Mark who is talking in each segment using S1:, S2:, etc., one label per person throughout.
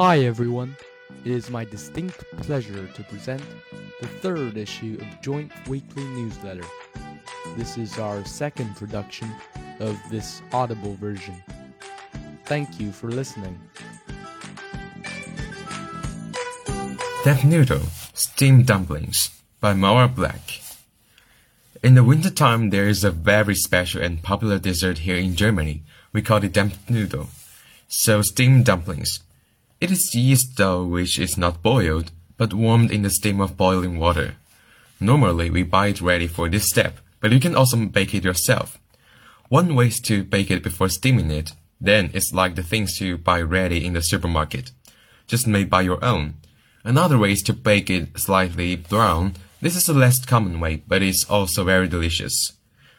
S1: Hi everyone, it is my distinct pleasure to present the third issue of Joint Weekly Newsletter. This is our second production of this audible version. Thank you for listening.
S2: Dampfnudel, Steamed Dumplings by Maura Black. In the wintertime, there is a very special and popular dessert here in Germany. We call it Dampfnudel. So steamed dumplings. It is yeast dough which is not boiled, but warmed in the steam of boiling water. Normally, we buy it ready for this step, but you can also bake it yourself. One way is to bake it before steaming it. Then it's like the things you buy ready in the supermarket, just made by your own. Another way is to bake it slightly brown. This is the less common way, but it's also very delicious.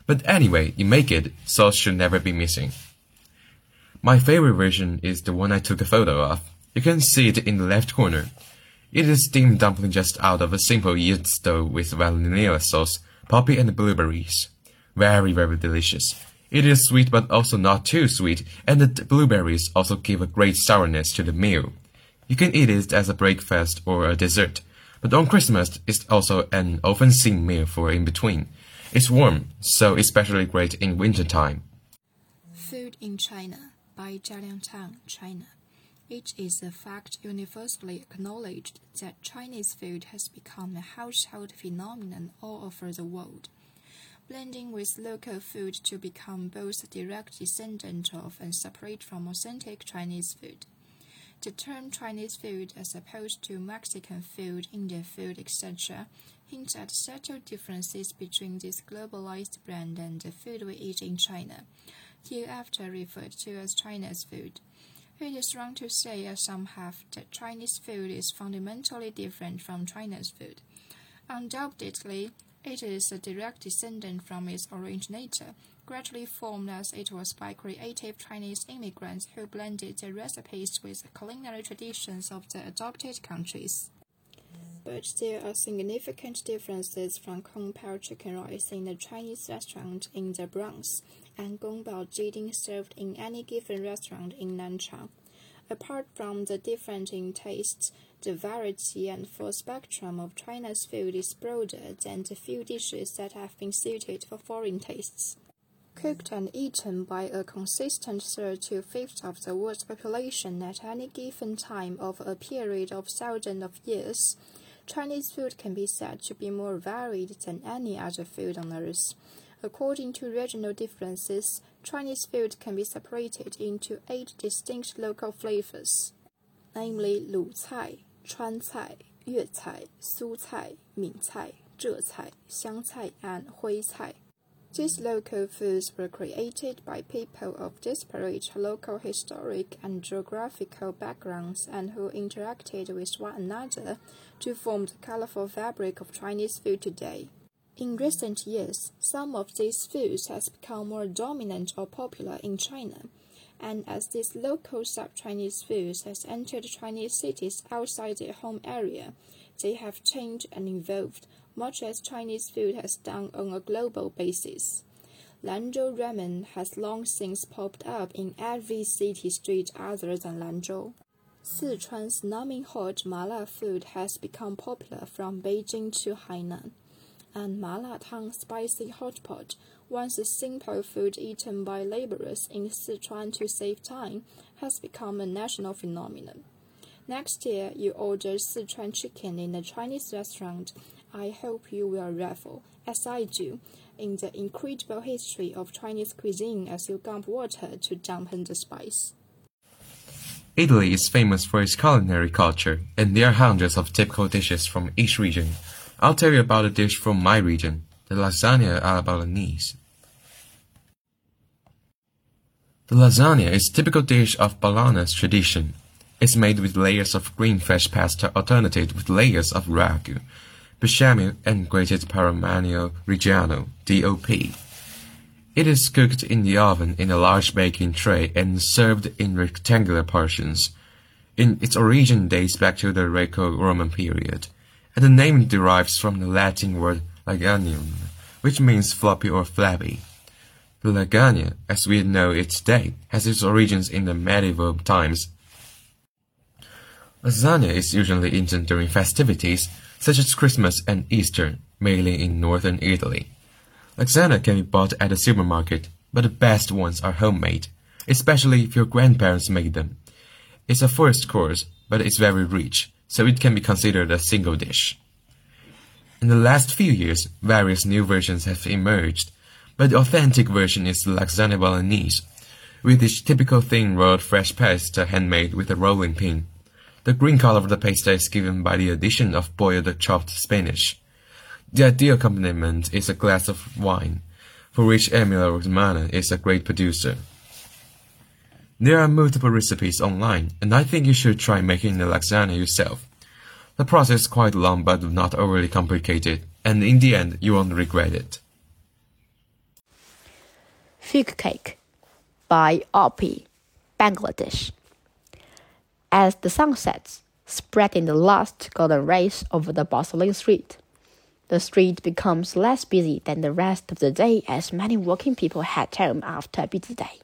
S2: But anyway, you make it, sauce should never be missing. My favorite version is the one I took a photo of. You can see it in the left corner. It is steamed dumpling just out of a simple yeast dough with vanilla sauce, poppy and blueberries. Very, very delicious. It is sweet but also not too sweet, and the blueberries also give a great sourness to the meal. You can eat it as a breakfast or a dessert, but on Christmas it's also an often seen meal for in between. It's warm, so especially great in winter time.
S3: Food in China by Jialiang Tang, China. It is a fact universally acknowledged that Chinese food has become a household phenomenon all over the world, blending with local food to become both a direct descendant of and separate from authentic Chinese food. The term Chinese food as opposed to Mexican food, Indian food, etc., hints at subtle differences between this globalized brand and the food we eat in China, hereafter referred to as China's food. It is wrong to say, as some have, that Chinese food is fundamentally different from China's food. Undoubtedly, it is a direct descendant from its originator, gradually formed as it was by creative Chinese immigrants who blended their recipes with culinary traditions of the adopted countries. But there are significant differences from Kung Pao chicken rice in a Chinese restaurant in the Bronx and Gongbao jiding served in any given restaurant in Nanchang. Apart from the difference in tastes, the variety and full spectrum of China's food is broader than the few dishes that have been suited for foreign tastes. Cooked and eaten by a consistent third to fifth of the world's population at any given time of a period of thousands of years, Chinese food can be said to be more varied than any other food on earth. According to regional differences, Chinese food can be separated into eight distinct local flavors, namely Lu Cai, Chuan Cai, Yue Cai, Su Cai, Min Cai, Zhe Cai, Xiang Cai, and Hui Cai. These local foods were created by people of disparate local historic and geographical backgrounds and who interacted with one another to form the colorful fabric of Chinese food today. In recent years, some of these foods has become more dominant or popular in China, and as these local sub-Chinese foods has entered Chinese cities outside their home area, they have changed and evolved, much as Chinese food has done on a global basis. Lanzhou ramen has long since popped up in every city street other than Lanzhou. Sichuan's numbing hot mala food has become popular from Beijing to Hainan and mala tang spicy hot pot, once a simple food eaten by laborers in Sichuan to save time, has become a national phenomenon. Next year, you order Sichuan chicken in a Chinese restaurant. I hope you will revel, as I do, in the incredible history of Chinese cuisine as you gulp water to dampen the spice.
S2: Italy is famous for its culinary culture, and there are hundreds of typical dishes from each region. I'll tell you about a dish from my region, the lasagna alla bolognese. The lasagna is a typical dish of Bologna's tradition. It's made with layers of green fresh pasta alternated with layers of ragu, bechamel, and grated Parmigiano Reggiano (DOP). It is cooked in the oven in a large baking tray and served in rectangular portions. In its origin dates back to the Greco-Roman period and the name derives from the Latin word "laganium", which means floppy or flabby. The lasagna, as we know it today, has its origins in the medieval times. Lasagna is usually eaten during festivities such as Christmas and Easter, mainly in northern Italy. Lasagna can be bought at a supermarket, but the best ones are homemade, especially if your grandparents made them. It's a first course, but it's very rich, so it can be considered a single dish. In the last few years, various new versions have emerged, but the authentic version is the lasagna bolognese, with its typical thin rolled fresh pasta handmade with a rolling pin. The green color of the pasta is given by the addition of boiled chopped spinach. The ideal accompaniment is a glass of wine, for which Emilia Romagna is a great producer. There are multiple recipes online, and I think you should try making the lasagna yourself. The process is quite long but not overly complicated, and in the end you won't regret it.
S4: Fig cake by Opi, Bangladesh. As the sun sets, spreading the last golden rays over the bustling street, the street becomes less busy than the rest of the day as many working people head home after a busy day.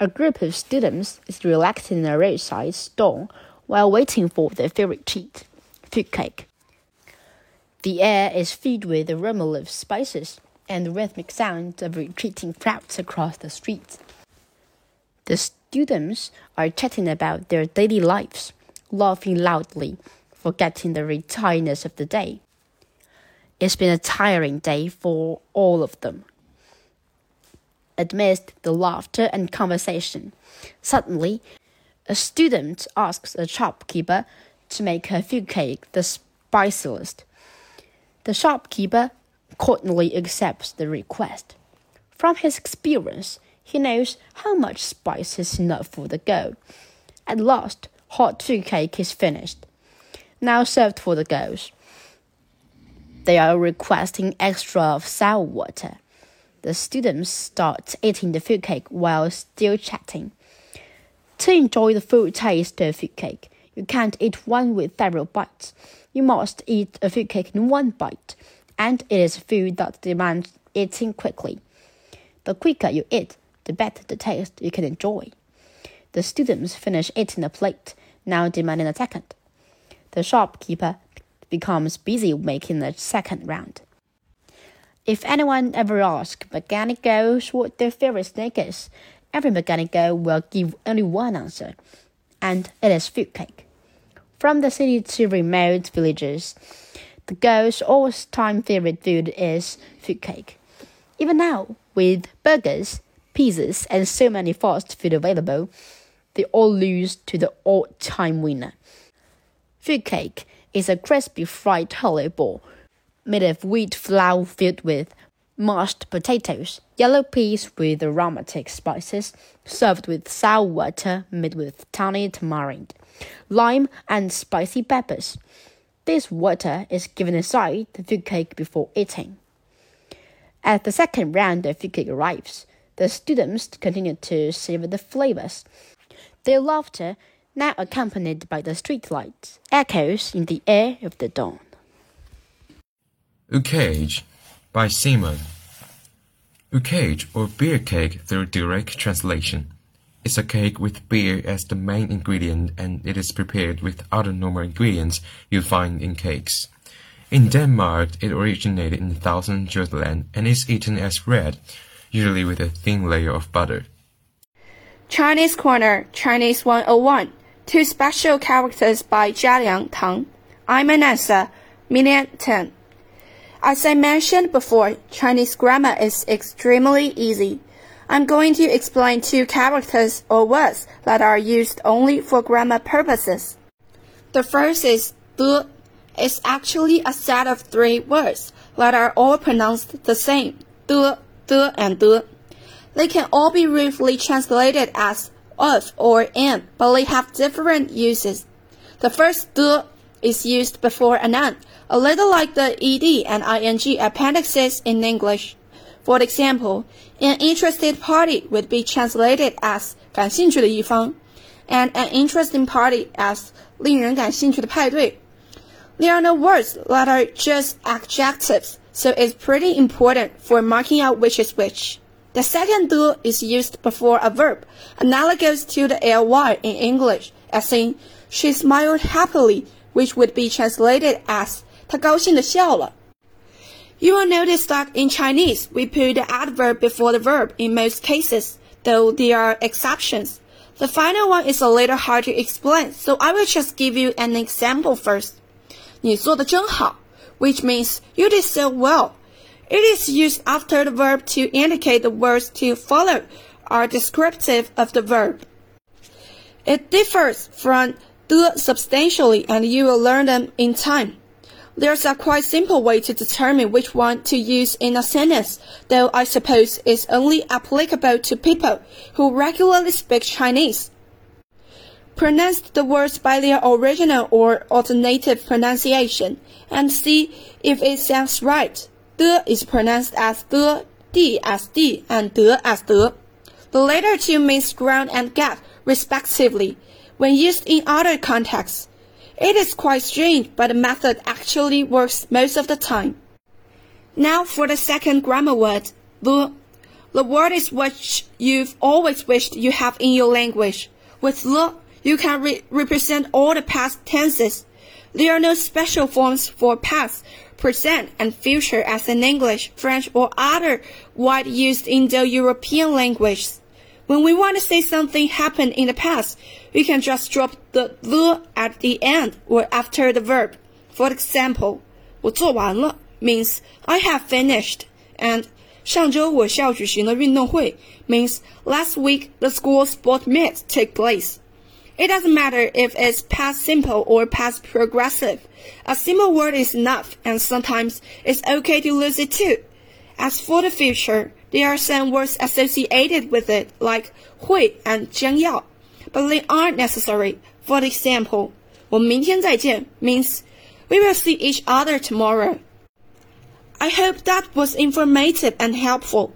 S4: A group of students is relaxing in a roadside stall while waiting for their favorite treat, fig cake. The air is filled with the aroma of spices and the rhythmic sound of retreating crowds across the street. The students are chatting about their daily lives, laughing loudly, forgetting the retiredness of the day. It's been a tiring day for all of them. Amidst the laughter and conversation, suddenly, a student asks a shopkeeper to make a fig cake the spiciest. The shopkeeper cordially accepts the request. From his experience, he knows how much spice is enough for the girl. At last, hot fig cake is finished. Now served for the girls. They are requesting extra of sour water. The students start eating the food cake while still chatting. To enjoy the full taste of food cake, you can't eat one with several bites. You must eat a food cake in one bite, and it is food that demands eating quickly. The quicker you eat, the better the taste you can enjoy. The students finish eating the plate, now demanding a second. The shopkeeper becomes busy making the second round. If anyone ever asks mechanic girls what their favorite snack is, every mechanic girl will give only one answer, and it is fig cake. From the city to remote villages, the girls' all-time favorite food is fig cake. Even now, with burgers, pizzas, and so many fast food available, they all lose to the all-time winner. Fig cake is a crispy fried hollow ball made of wheat flour filled with mashed potatoes, yellow peas with aromatic spices, served with sour water made with tiny tamarind, lime, and spicy peppers. This water is given inside the fig cake before eating. As the second round of fig cake arrives, the students continue to savor the flavors. Their laughter, now accompanied by the streetlights, echoes in the air of the dawn.
S2: Ølkage by Simon. Ølkage or beer cake through direct translation is a cake with beer as the main ingredient and it is prepared with other normal ingredients you find in cakes. In Denmark, it originated in the southern Jutland and is eaten as bread, usually with a thin layer of butter.
S5: Chinese Corner, Chinese 101. Two special characters by Jialiang Tang. I'm Million 10. As I mentioned before, Chinese grammar is extremely easy. I'm going to explain two characters or words that are used only for grammar purposes. The first is the. It's actually a set of three words that are all pronounced the same. The the, and the. They can all be roughly translated as of or in, but they have different uses. The first the is used before an an, a little like the ed and ing appendixes in English. For example, an interested party would be translated as 感兴趣的一方, and an interesting party as 令人感兴趣的派对. There are no words that are just adjectives so it's pretty important for marking out which is which. The second do is used before a verb, analogous to the ly in English, as in She smiled happily, which would be translated as 她高兴地笑了。You will notice that in Chinese, we put the adverb before the verb in most cases, though there are exceptions. The final one is a little hard to explain, so I will just give you an example first. 你做的真好, Which means you did so well. It is used after the verb to indicate the words to follow are descriptive of the verb. It differs from the substantially and you will learn them in time. There's a quite simple way to determine which one to use in a sentence, though I suppose it's only applicable to people who regularly speak Chinese. Pronounce the words by their original or alternative pronunciation and see if it sounds right. The is pronounced as the, di as di, and de as de. The latter two means ground and gap, respectively, when used in other contexts. It is quite strange, but the method actually works most of the time. Now for the second grammar word, the. The word is what you've always wished you have in your language. With the, you can re represent all the past tenses. There are no special forms for past, present, and future as in English, French, or other wide used Indo-European languages. When we want to say something happened in the past, we can just drop the the at the end or after the verb. For example, 我做完了 means I have finished, and 上周我校举行了运动会 means last week the school sport meet took place. It doesn't matter if it's past simple or past progressive. A simple word is enough, and sometimes it's okay to lose it too. As for the future, there are some words associated with it, like 会 and 将要, but they aren't necessary. For example, 我们明天再见 means we will see each other tomorrow. I hope that was informative and helpful.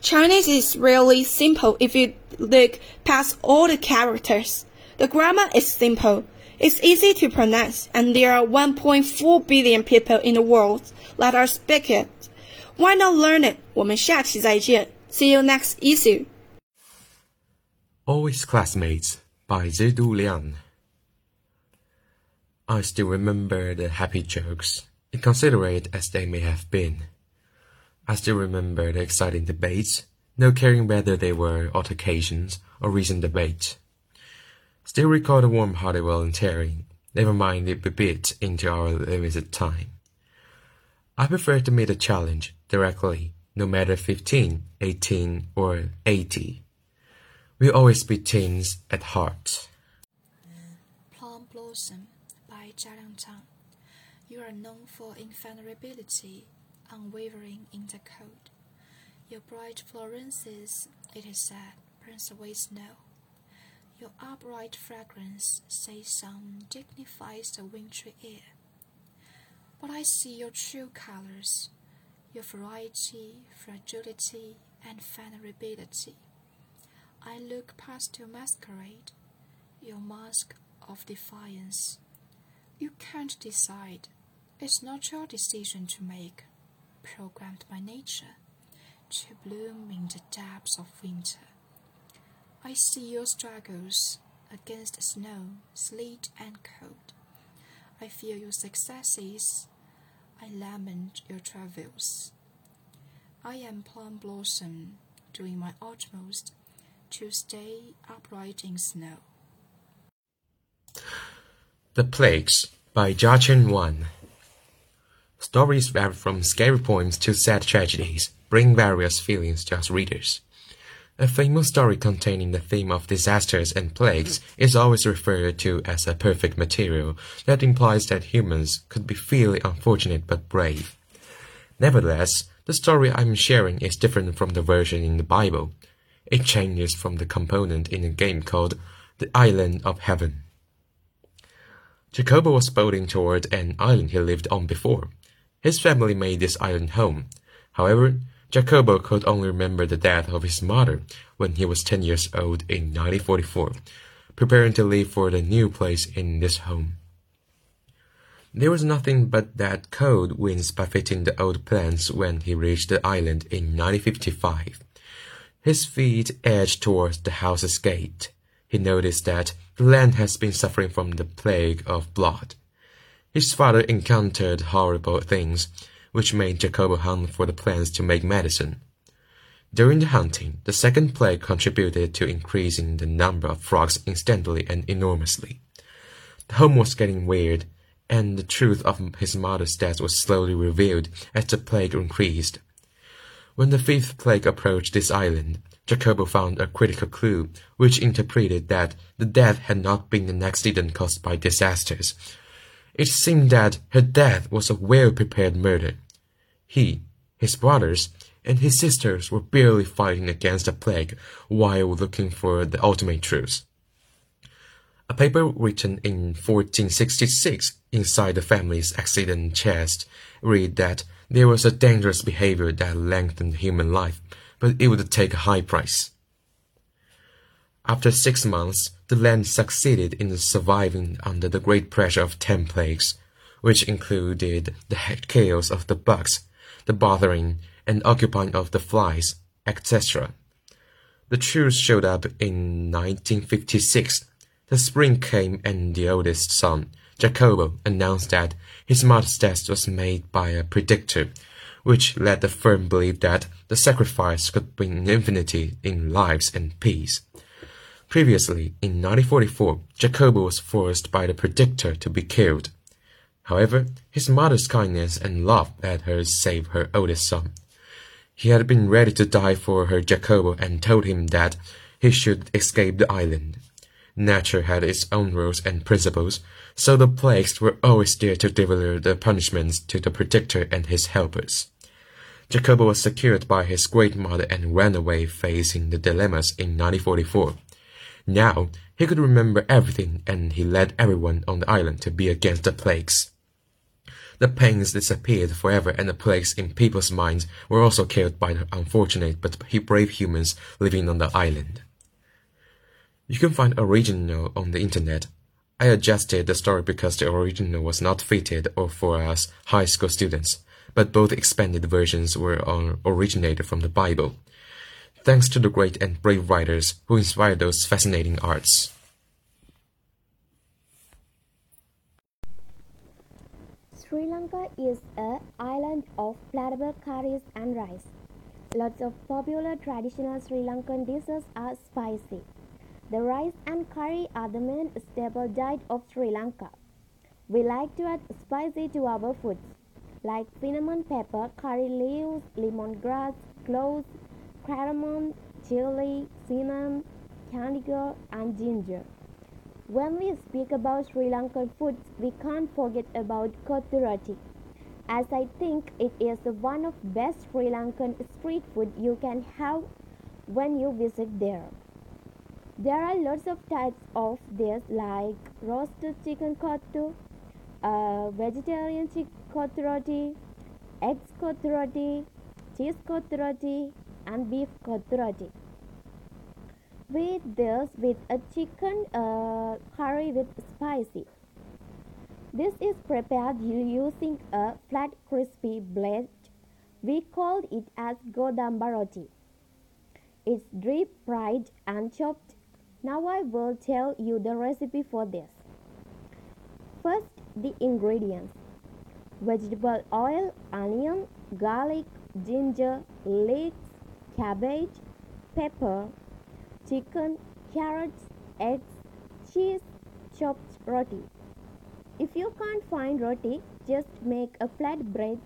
S5: Chinese is really simple if you look past all the characters. The grammar is simple. It's easy to pronounce, and there are 1.4 billion people in the world that are speak it. Why not learn it? 我们下期再见。See you next issue.
S2: Always Classmates by Zidu Liang. I still remember the happy jokes, inconsiderate as they may have been. I still remember the exciting debates, no caring whether they were altercations or recent debates. Still recall the warm-hearted volunteering, never mind if be bit into our limited time. I prefer to meet a challenge directly, no matter 15, 18, or 80. We always be teens at heart.
S3: Plum Blossom by Jialiang Tang. You are known for infallibility, unwavering in the cold. Your bright florences, it is said, persuade snow. Your upright fragrance, say some, dignifies the wintry air. But I see your true colors, your variety, fragility, and vulnerability. I look past your masquerade, your mask of defiance. You can't decide. It's not your decision to make, programmed by nature, to bloom in the depths of winter. I see your struggles against snow, sleet, and cold. I feel your successes. I lament your travails. I am plum blossom, doing my utmost to stay upright in snow.
S2: The Plagues by Jia Chen Wan. Stories vary from scary poems to sad tragedies, bring various feelings to us readers. A famous story containing the theme of disasters and plagues is always referred to as a perfect material that implies that humans could be fairly unfortunate but brave. Nevertheless, the story I'm sharing is different from the version in the Bible. It changes from the component in a game called The Island of Heaven. Jacobo was boating toward an island he lived on before. His family made this island home. However, Jacobo could only remember the death of his mother when he was 10 years old in 1944, preparing to leave for the new place in this home. There was nothing but that cold winds buffeting the old plants when he reached the island in 1955. His feet edged towards the house's gate. he noticed that the land has been suffering from the plague of blood. His father encountered horrible things, which made Jacobo hunt for the plants to make medicine. During the hunting, the second plague contributed to increasing the number of frogs instantly and enormously. The home was getting weird, and the truth of his mother's death was slowly revealed as the plague increased. When the fifth plague approached this island, Jacobo found a critical clue which interpreted that the death had not been an accident caused by disasters. It seemed that her death was a well-prepared murder. He, his brothers, and his sisters were barely fighting against the plague while looking for the ultimate truth. A paper written in 1466 inside the family's accident chest read that there was a dangerous behavior that lengthened human life, but it would take a high price. After six months, the land succeeded in surviving under the great pressure of ten plagues, which included the chaos of the bugs, the bothering and occupying of the flies, etc. The truth showed up in 1956. The spring came and the oldest son, Jacobo, announced that his mother's death was made by a predictor, which led the firm belief that the sacrifice could bring infinity in lives and peace. Previously, in 1944, Jacobo was forced by the predictor to be killed. However, his mother's kindness and love let her save her oldest son. He had been ready to die for her Jacobo and told him that he should escape the island. Nature had its own rules and principles, so the plagues were always there to deliver the punishments to the predictor and his helpers. Jacobo was secured by his great mother and ran away facing the dilemmas in 1944. Now he could remember everything and he led everyone on the island to be against the plagues. The pains disappeared forever and the plagues in people's minds were also killed by the unfortunate but brave humans living on the island. You can find original on the internet. I adjusted the story because the original was not fitted or for us high school students, but both expanded versions were originated from the Bible. Thanks to the great and brave writers who inspired those fascinating arts.
S6: Sri Lanka is a island of plattable curries and rice. Lots of popular traditional Sri Lankan dishes are spicy. The rice and curry are the main staple diet of Sri Lanka. We like to add spicy to our foods, like cinnamon pepper, curry leaves, lemongrass, cloves, cardamom, chili, cinnamon, candigo, and ginger. When we speak about Sri Lankan foods, we can't forget about kottu roti, as I think it is one of best Sri Lankan street food you can have when you visit there. There are lots of types of this like roasted chicken kottu, uh, vegetarian chicken kottu roti, eggs kottu roti, cheese kottu roti, and beef roti with this with a chicken uh, curry with spicy. This is prepared using a flat crispy blade. We called it as godamba roti. It's deep fried and chopped. Now I will tell you the recipe for this. First, the ingredients. Vegetable oil, onion, garlic, ginger, leeks, cabbage, pepper, chicken, carrots, eggs, cheese, chopped roti. If you can't find roti, just make a flat bread,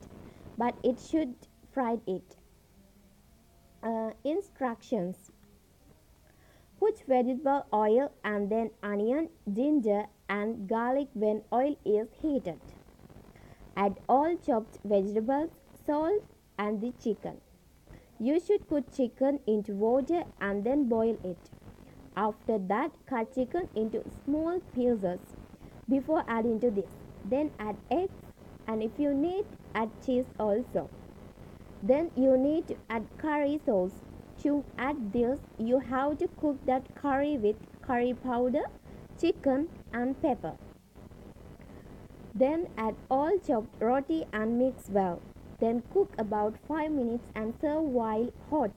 S6: but it should fry it. Uh, instructions Put vegetable oil and then onion, ginger, and garlic when oil is heated. Add all chopped vegetables, salt, and the chicken. You should put chicken into water and then boil it. After that, cut chicken into small pieces before adding to this. Then add eggs and if you need, add cheese also. Then you need to add curry sauce. To add this, you have to cook that curry with curry powder, chicken and pepper. Then add all chopped roti and mix well. Then cook about 5 minutes and serve while hot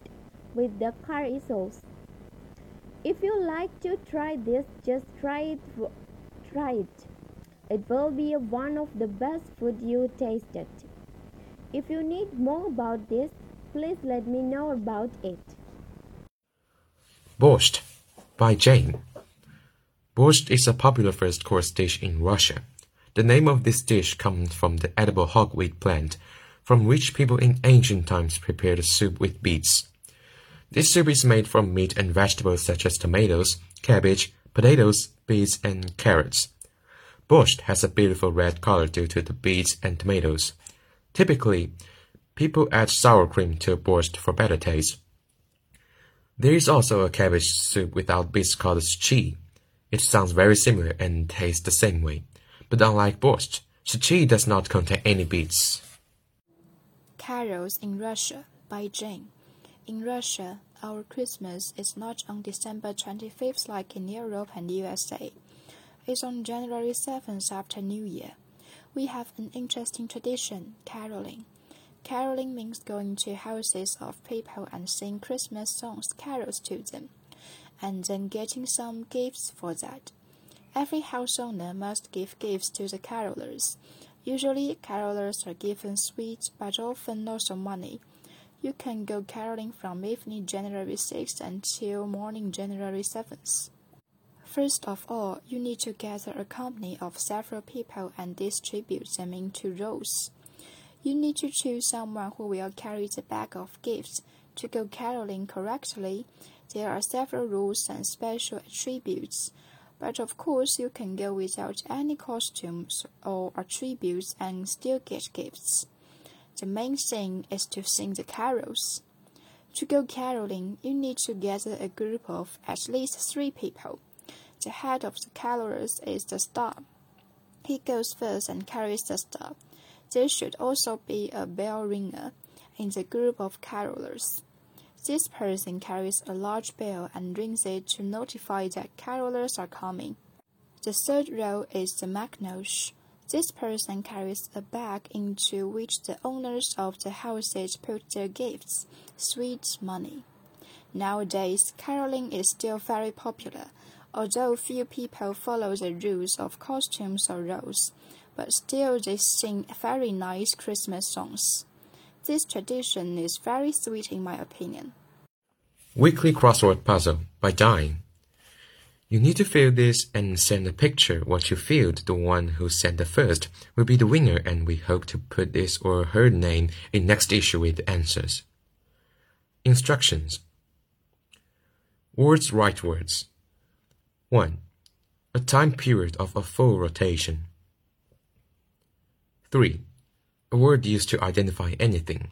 S6: with the curry sauce. If you like to try this, just try it. Try it. It will be one of the best food you tasted. If you need more about this, please let me know about it.
S2: Borscht by Jane. Borscht is a popular first course dish in Russia. The name of this dish comes from the edible hogweed plant, from which people in ancient times prepared a soup with beets. This soup is made from meat and vegetables such as tomatoes, cabbage, potatoes, beets, and carrots. Borscht has a beautiful red color due to the beets and tomatoes. Typically, people add sour cream to borscht for better taste. There is also a cabbage soup without beets called shchi. It sounds very similar and tastes the same way, but unlike borscht, shchi does not contain any beets.
S3: Carols in Russia by Jane. In Russia, our Christmas is not on December 25th like in Europe and USA. It's on January 7th after New Year. We have an interesting tradition, caroling. Caroling means going to houses of people and sing Christmas songs, carols to them, and then getting some gifts for that. Every house owner must give gifts to the carolers. Usually, carolers are given sweets, but often not also money. You can go caroling from evening January 6th until morning January 7th. First of all, you need to gather a company of several people and distribute them into rows. You need to choose someone who will carry the bag of gifts. To go caroling correctly, there are several rules and special attributes. But of course, you can go without any costumes or attributes and still get gifts. The main thing is to sing the carols. To go caroling, you need to gather a group of at least three people. The head of the carolers is the star. He goes first and carries the star. There should also be a bell ringer in the group of carolers. This person carries a large bell and rings it to notify that carolers are coming. The third row is the maknosh. This person carries a bag into which the owners of the houses put their gifts, sweet money. Nowadays, caroling is still very popular, although few people follow the rules of costumes or roles but still they sing very nice Christmas songs. This tradition is very sweet in my opinion.
S2: Weekly Crossword Puzzle by Dine. You need to fill this and send a picture what you filled. The one who sent the first will be the winner and we hope to put this or her name in next issue with answers. Instructions. Words right words. 1. A time period of a full rotation. 3. A word used to identify anything.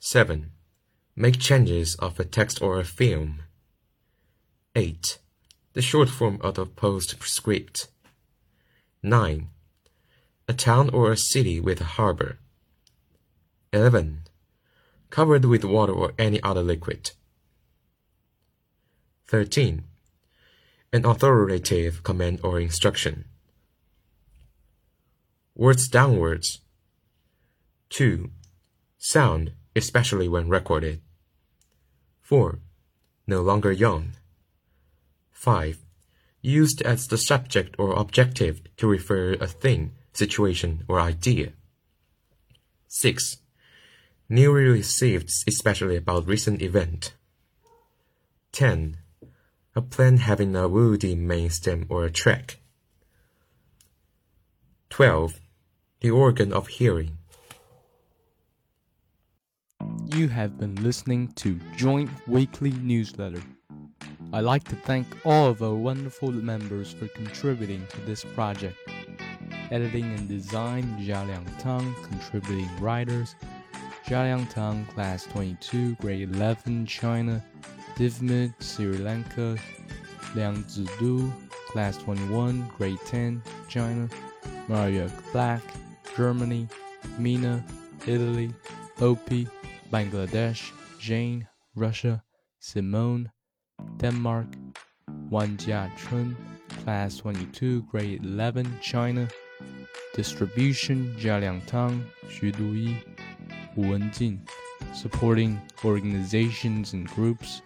S2: 7. Make changes of a text or a film. 8. The short form of the postscript. 9. A town or a city with a harbor. 11. Covered with water or any other liquid. 13. An authoritative command or instruction. Words downwards. 2. Sound, especially when recorded. 4. No longer young. 5. Used as the subject or objective to refer a thing, situation, or idea. 6. Newly received, especially about recent event. 10. A plant having a woody main stem or a track. 12 the organ of hearing.
S1: You have been listening to Joint Weekly Newsletter. I'd like to thank all of our wonderful members for contributing to this project. Editing and design, Jialiang Tang, contributing writers, Jialiang Tang, Class 22, Grade 11, China, Divmit, Sri Lanka, Liang Zidu, Class 21, Grade 10, China, Mario Black, Germany, Mina, Italy, Opie, Bangladesh, Jane, Russia, Simone, Denmark, Wanjia Chun, Class 22, Grade 11, China. Distribution, Jialiang Tang, Xu Duyi, Wu Wenjin. Supporting organizations and groups,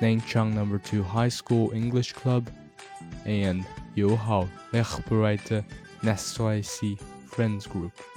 S1: Nanchang Number 2 High School English Club, and 友好 Lechbereite Nestweisi Friends Group.